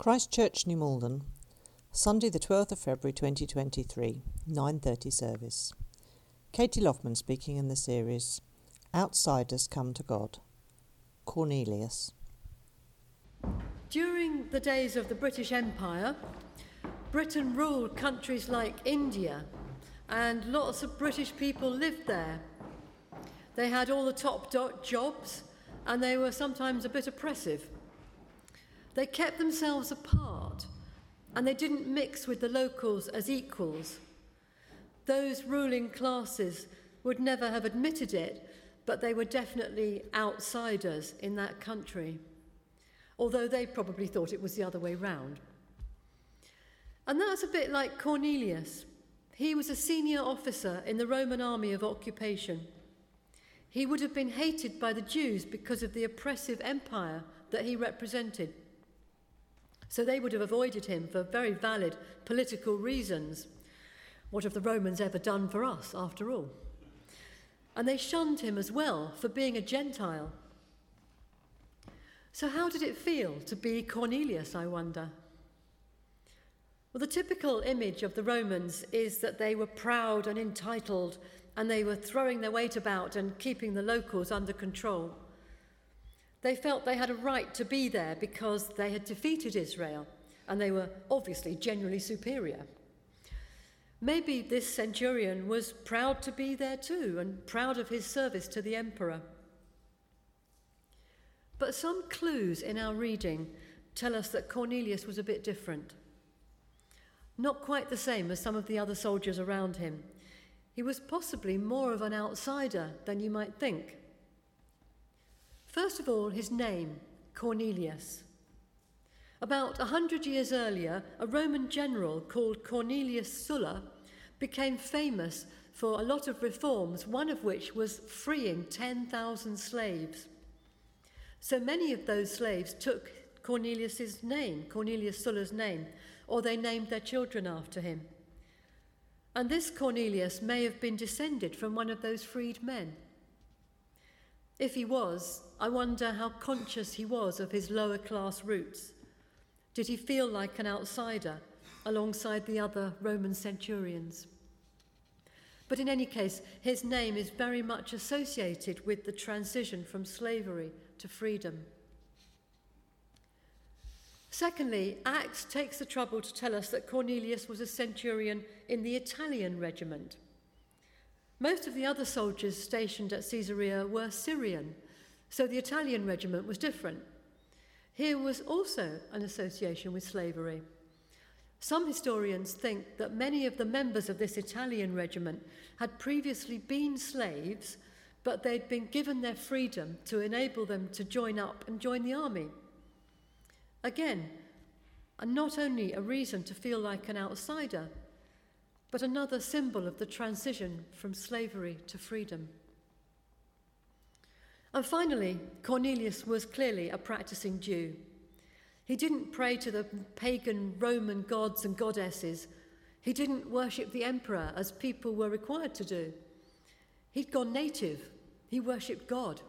Christchurch, New Malden, Sunday the 12th of February 2023, 9:30 service. Katie Loughman speaking in the series Outsiders Come to God. Cornelius. During the days of the British Empire, Britain ruled countries like India, and lots of British people lived there. They had all the top jobs, and they were sometimes a bit oppressive. They kept themselves apart and they didn't mix with the locals as equals. Those ruling classes would never have admitted it, but they were definitely outsiders in that country, although they probably thought it was the other way round. And that's a bit like Cornelius. He was a senior officer in the Roman army of occupation. He would have been hated by the Jews because of the oppressive empire that he represented. So they would have avoided him for very valid political reasons. What have the Romans ever done for us, after all? And they shunned him as well for being a Gentile. So, how did it feel to be Cornelius, I wonder? Well, the typical image of the Romans is that they were proud and entitled and they were throwing their weight about and keeping the locals under control. They felt they had a right to be there because they had defeated Israel and they were obviously generally superior. Maybe this centurion was proud to be there too and proud of his service to the emperor. But some clues in our reading tell us that Cornelius was a bit different. Not quite the same as some of the other soldiers around him. He was possibly more of an outsider than you might think. First of all, his name, Cornelius. About a hundred years earlier, a Roman general called Cornelius Sulla became famous for a lot of reforms, one of which was freeing 10,000 slaves. So many of those slaves took Cornelius's name, Cornelius Sulla's name, or they named their children after him. And this Cornelius may have been descended from one of those freed men. If he was, I wonder how conscious he was of his lower class roots. Did he feel like an outsider alongside the other Roman centurions? But in any case, his name is very much associated with the transition from slavery to freedom. Secondly, Acts takes the trouble to tell us that Cornelius was a centurion in the Italian regiment. Most of the other soldiers stationed at Caesarea were Syrian, so the Italian regiment was different. Here was also an association with slavery. Some historians think that many of the members of this Italian regiment had previously been slaves, but they'd been given their freedom to enable them to join up and join the army. Again, and not only a reason to feel like an outsider, but another symbol of the transition from slavery to freedom. And finally, Cornelius was clearly a practicing Jew. He didn't pray to the pagan Roman gods and goddesses. He didn't worship the emperor as people were required to do. He'd gone native. He worshipped God.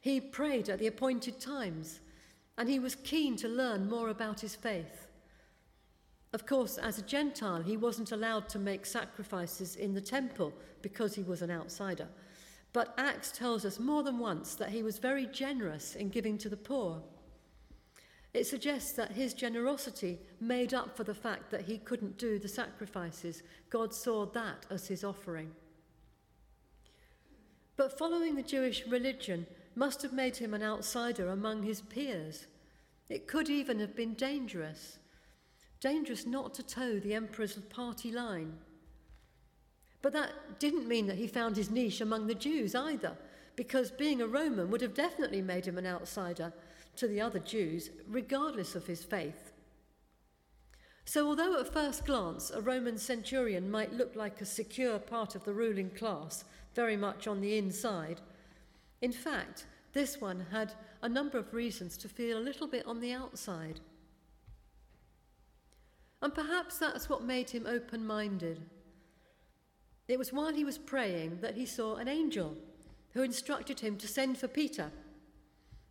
He prayed at the appointed times, and he was keen to learn more about his faith. Of course, as a Gentile, he wasn't allowed to make sacrifices in the temple because he was an outsider. But Acts tells us more than once that he was very generous in giving to the poor. It suggests that his generosity made up for the fact that he couldn't do the sacrifices. God saw that as his offering. But following the Jewish religion must have made him an outsider among his peers. It could even have been dangerous. Dangerous not to toe the emperor's party line. But that didn't mean that he found his niche among the Jews either, because being a Roman would have definitely made him an outsider to the other Jews, regardless of his faith. So, although at first glance a Roman centurion might look like a secure part of the ruling class, very much on the inside, in fact, this one had a number of reasons to feel a little bit on the outside. And perhaps that's what made him open minded. It was while he was praying that he saw an angel who instructed him to send for Peter.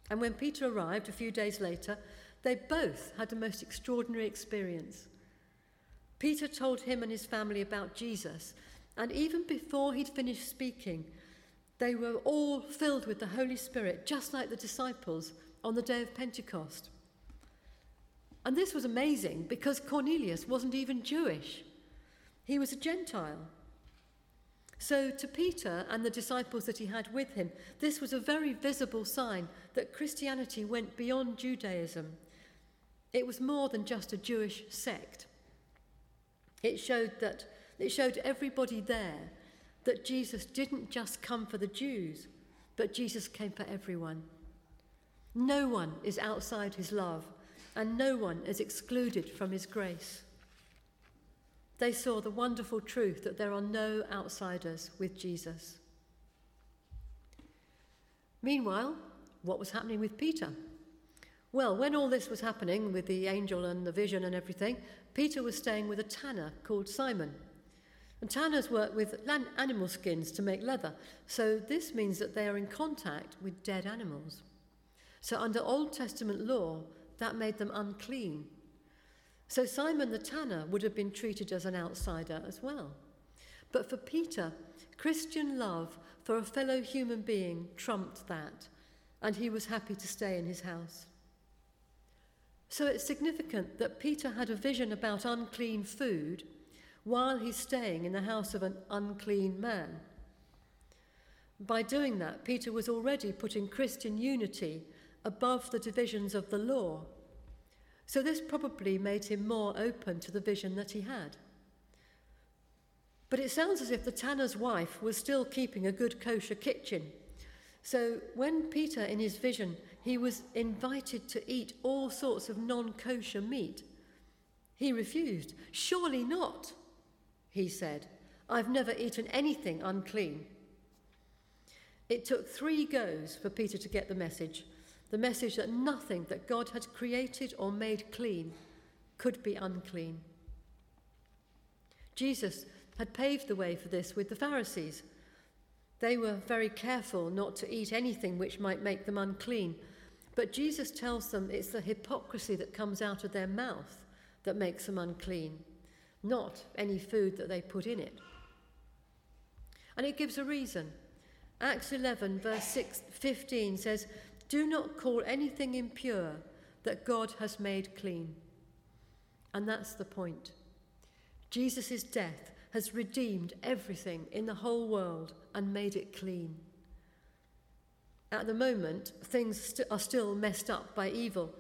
And when Peter arrived a few days later, They both had the most extraordinary experience. Peter told him and his family about Jesus, and even before he'd finished speaking, they were all filled with the Holy Spirit, just like the disciples on the day of Pentecost. And this was amazing because Cornelius wasn't even Jewish, he was a Gentile. So, to Peter and the disciples that he had with him, this was a very visible sign that Christianity went beyond Judaism. It was more than just a Jewish sect. It showed that it showed everybody there that Jesus didn't just come for the Jews, but Jesus came for everyone. No one is outside his love, and no one is excluded from his grace. They saw the wonderful truth that there are no outsiders with Jesus. Meanwhile, what was happening with Peter? Well, when all this was happening with the angel and the vision and everything, Peter was staying with a tanner called Simon. And tanners work with animal skins to make leather, so this means that they are in contact with dead animals. So, under Old Testament law, that made them unclean. So Simon the tanner would have been treated as an outsider as well. But for Peter, Christian love for a fellow human being trumped that, and he was happy to stay in his house. So it's significant that Peter had a vision about unclean food while he's staying in the house of an unclean man. By doing that, Peter was already putting Christian unity above the divisions of the law so this probably made him more open to the vision that he had. But it sounds as if the tanner's wife was still keeping a good kosher kitchen. So when Peter, in his vision, he was invited to eat all sorts of non kosher meat, he refused. Surely not, he said. I've never eaten anything unclean. It took three goes for Peter to get the message, the message that nothing that God had created or made clean could be unclean. Jesus had paved the way for this with the Pharisees. They were very careful not to eat anything which might make them unclean. But Jesus tells them it's the hypocrisy that comes out of their mouth that makes them unclean, not any food that they put in it. And it gives a reason. Acts 11, verse 6, 15 says, do not call anything impure that God has made clean. And that's the point. Jesus' death has redeemed everything in the whole world and made it clean. At the moment, things st- are still messed up by evil,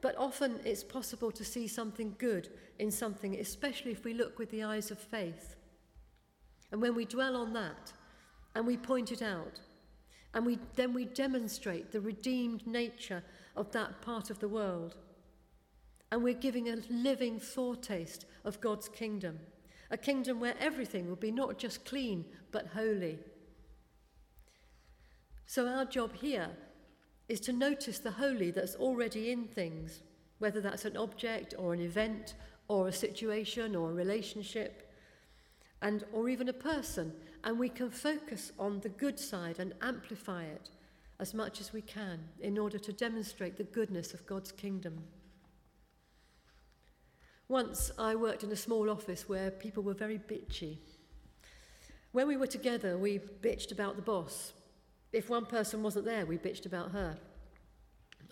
but often it's possible to see something good in something, especially if we look with the eyes of faith. And when we dwell on that and we point it out, and we, then we demonstrate the redeemed nature of that part of the world. And we're giving a living foretaste of God's kingdom, a kingdom where everything will be not just clean, but holy. So, our job here is to notice the holy that's already in things, whether that's an object or an event or a situation or a relationship and or even a person and we can focus on the good side and amplify it as much as we can in order to demonstrate the goodness of God's kingdom. Once I worked in a small office where people were very bitchy. When we were together, we bitched about the boss. If one person wasn't there, we bitched about her.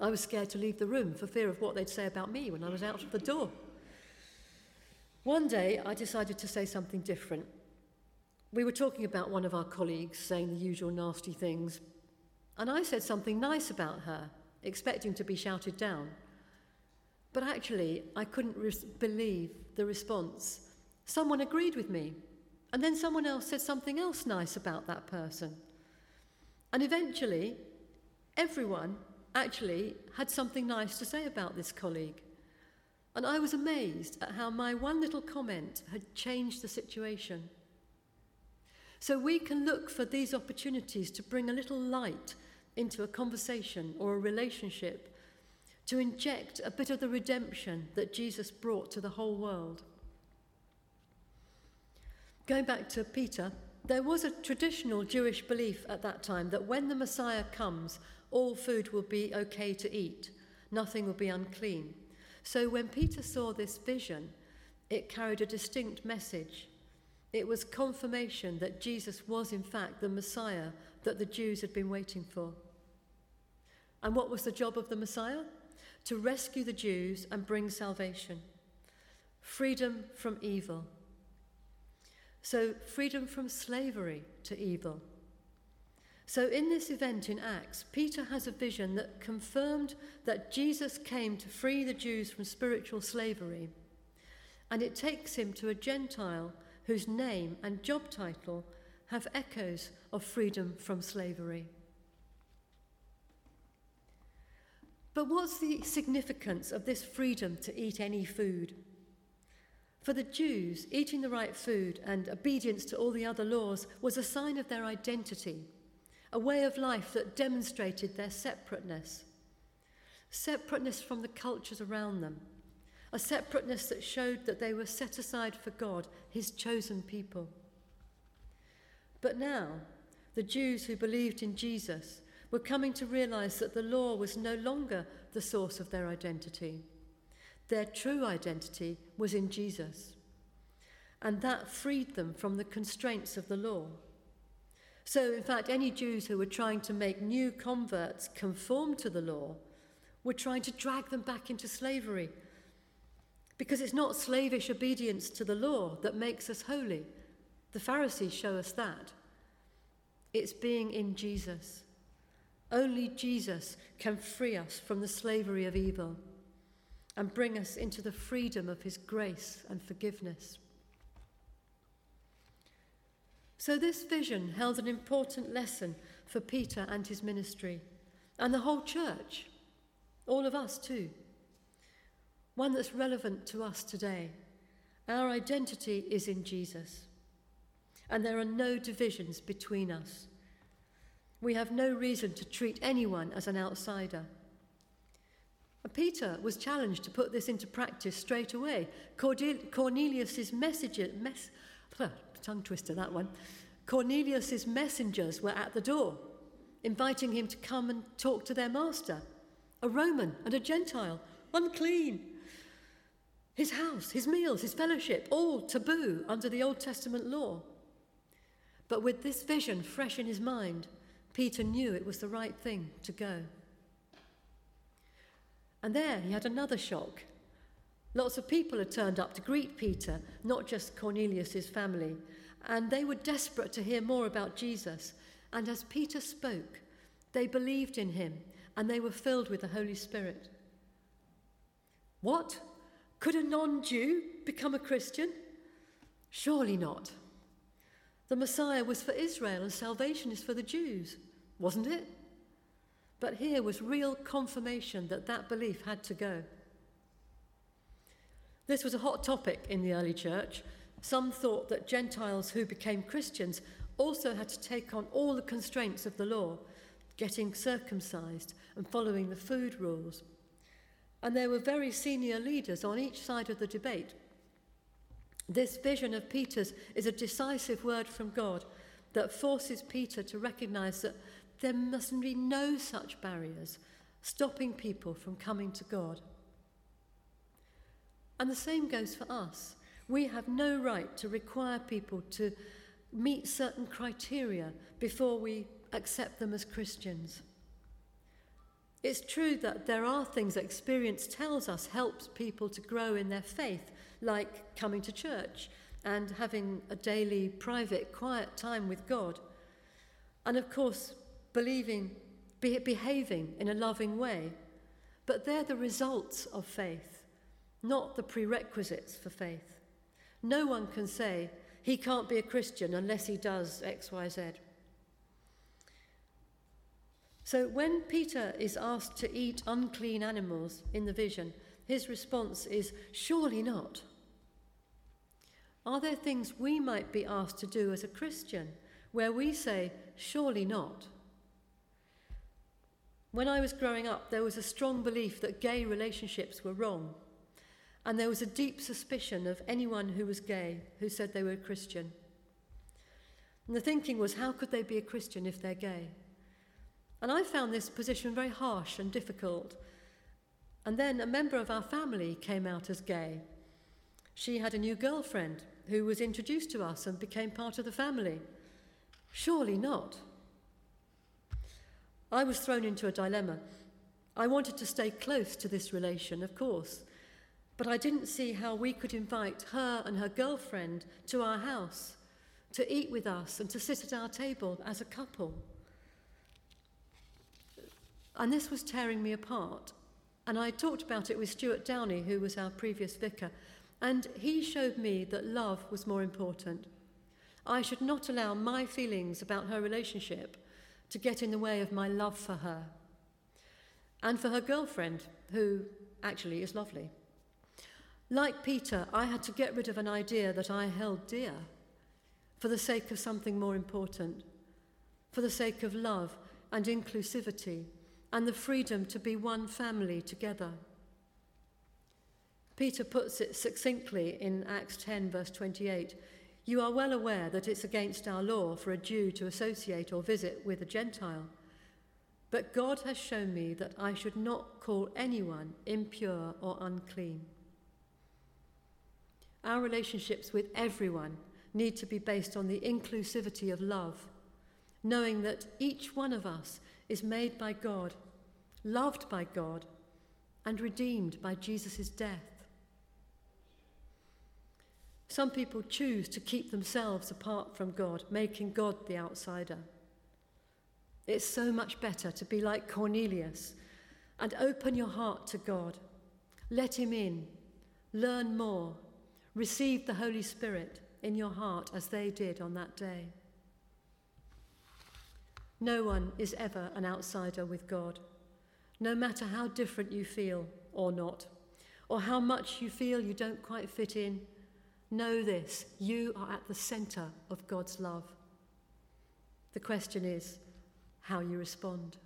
I was scared to leave the room for fear of what they'd say about me when I was out of the door. One day, I decided to say something different. We were talking about one of our colleagues saying the usual nasty things, and I said something nice about her, expecting to be shouted down. But actually, I couldn't believe the response. Someone agreed with me, and then someone else said something else nice about that person. And eventually, everyone actually had something nice to say about this colleague. And I was amazed at how my one little comment had changed the situation. So we can look for these opportunities to bring a little light into a conversation or a relationship, to inject a bit of the redemption that Jesus brought to the whole world. Going back to Peter, there was a traditional Jewish belief at that time that when the Messiah comes, all food will be okay to eat nothing will be unclean. So when Peter saw this vision, it carried a distinct message. It was confirmation that Jesus was, in fact, the Messiah that the Jews had been waiting for. And what was the job of the Messiah? To rescue the Jews and bring salvation, freedom from evil. So, freedom from slavery to evil. So, in this event in Acts, Peter has a vision that confirmed that Jesus came to free the Jews from spiritual slavery. And it takes him to a Gentile whose name and job title have echoes of freedom from slavery. But what's the significance of this freedom to eat any food? For the Jews, eating the right food and obedience to all the other laws was a sign of their identity, a way of life that demonstrated their separateness. Separateness from the cultures around them, a separateness that showed that they were set aside for God, his chosen people. But now, the Jews who believed in Jesus were coming to realize that the law was no longer the source of their identity. Their true identity was in Jesus. And that freed them from the constraints of the law. So, in fact, any Jews who were trying to make new converts conform to the law were trying to drag them back into slavery. Because it's not slavish obedience to the law that makes us holy. The Pharisees show us that. It's being in Jesus. Only Jesus can free us from the slavery of evil and bring us into the freedom of his grace and forgiveness. So, this vision held an important lesson for Peter and his ministry, and the whole church, all of us too. One that's relevant to us today. Our identity is in Jesus, and there are no divisions between us. We have no reason to treat anyone as an outsider. Peter was challenged to put this into practice straight away. Cornelius's message, mess, tongue twister that one. Cornelius's messengers were at the door, inviting him to come and talk to their master, a Roman and a Gentile, unclean. His house, his meals, his fellowship, all taboo under the Old Testament law. But with this vision fresh in his mind, Peter knew it was the right thing to go. And there he had another shock. Lots of people had turned up to greet Peter, not just Cornelius's family, and they were desperate to hear more about Jesus. And as Peter spoke, they believed in him and they were filled with the Holy Spirit. What? Could a non Jew become a Christian? Surely not. The Messiah was for Israel and salvation is for the Jews, wasn't it? But here was real confirmation that that belief had to go. This was a hot topic in the early church. Some thought that Gentiles who became Christians also had to take on all the constraints of the law, getting circumcised and following the food rules. And there were very senior leaders on each side of the debate this vision of Peter's is a decisive word from God that forces Peter to recognize that there must be no such barriers stopping people from coming to God. And the same goes for us. We have no right to require people to meet certain criteria before we accept them as Christians. It's true that there are things that experience tells us helps people to grow in their faith like coming to church and having a daily, private, quiet time with God. And of course, believing, be, behaving in a loving way. But they're the results of faith, not the prerequisites for faith. No one can say he can't be a Christian unless he does X, Y, Z. So when Peter is asked to eat unclean animals in the vision, his response is, Surely not. Are there things we might be asked to do as a Christian where we say, surely not? When I was growing up, there was a strong belief that gay relationships were wrong, and there was a deep suspicion of anyone who was gay who said they were a Christian. And the thinking was, how could they be a Christian if they're gay? And I found this position very harsh and difficult. And then a member of our family came out as gay. She had a new girlfriend who was introduced to us and became part of the family. Surely not. I was thrown into a dilemma. I wanted to stay close to this relation, of course, but I didn't see how we could invite her and her girlfriend to our house to eat with us and to sit at our table as a couple. And this was tearing me apart. And I talked about it with Stuart Downey, who was our previous vicar, and he showed me that love was more important. I should not allow my feelings about her relationship to get in the way of my love for her and for her girlfriend, who actually is lovely. Like Peter, I had to get rid of an idea that I held dear for the sake of something more important, for the sake of love and inclusivity and the freedom to be one family together. Peter puts it succinctly in Acts 10, verse 28 You are well aware that it's against our law for a Jew to associate or visit with a Gentile. But God has shown me that I should not call anyone impure or unclean. Our relationships with everyone need to be based on the inclusivity of love, knowing that each one of us is made by God, loved by God, and redeemed by Jesus' death. Some people choose to keep themselves apart from God, making God the outsider. It's so much better to be like Cornelius and open your heart to God. Let Him in, learn more, receive the Holy Spirit in your heart as they did on that day. No one is ever an outsider with God, no matter how different you feel or not, or how much you feel you don't quite fit in. Know this you are at the centre of God's love. The question is how you respond.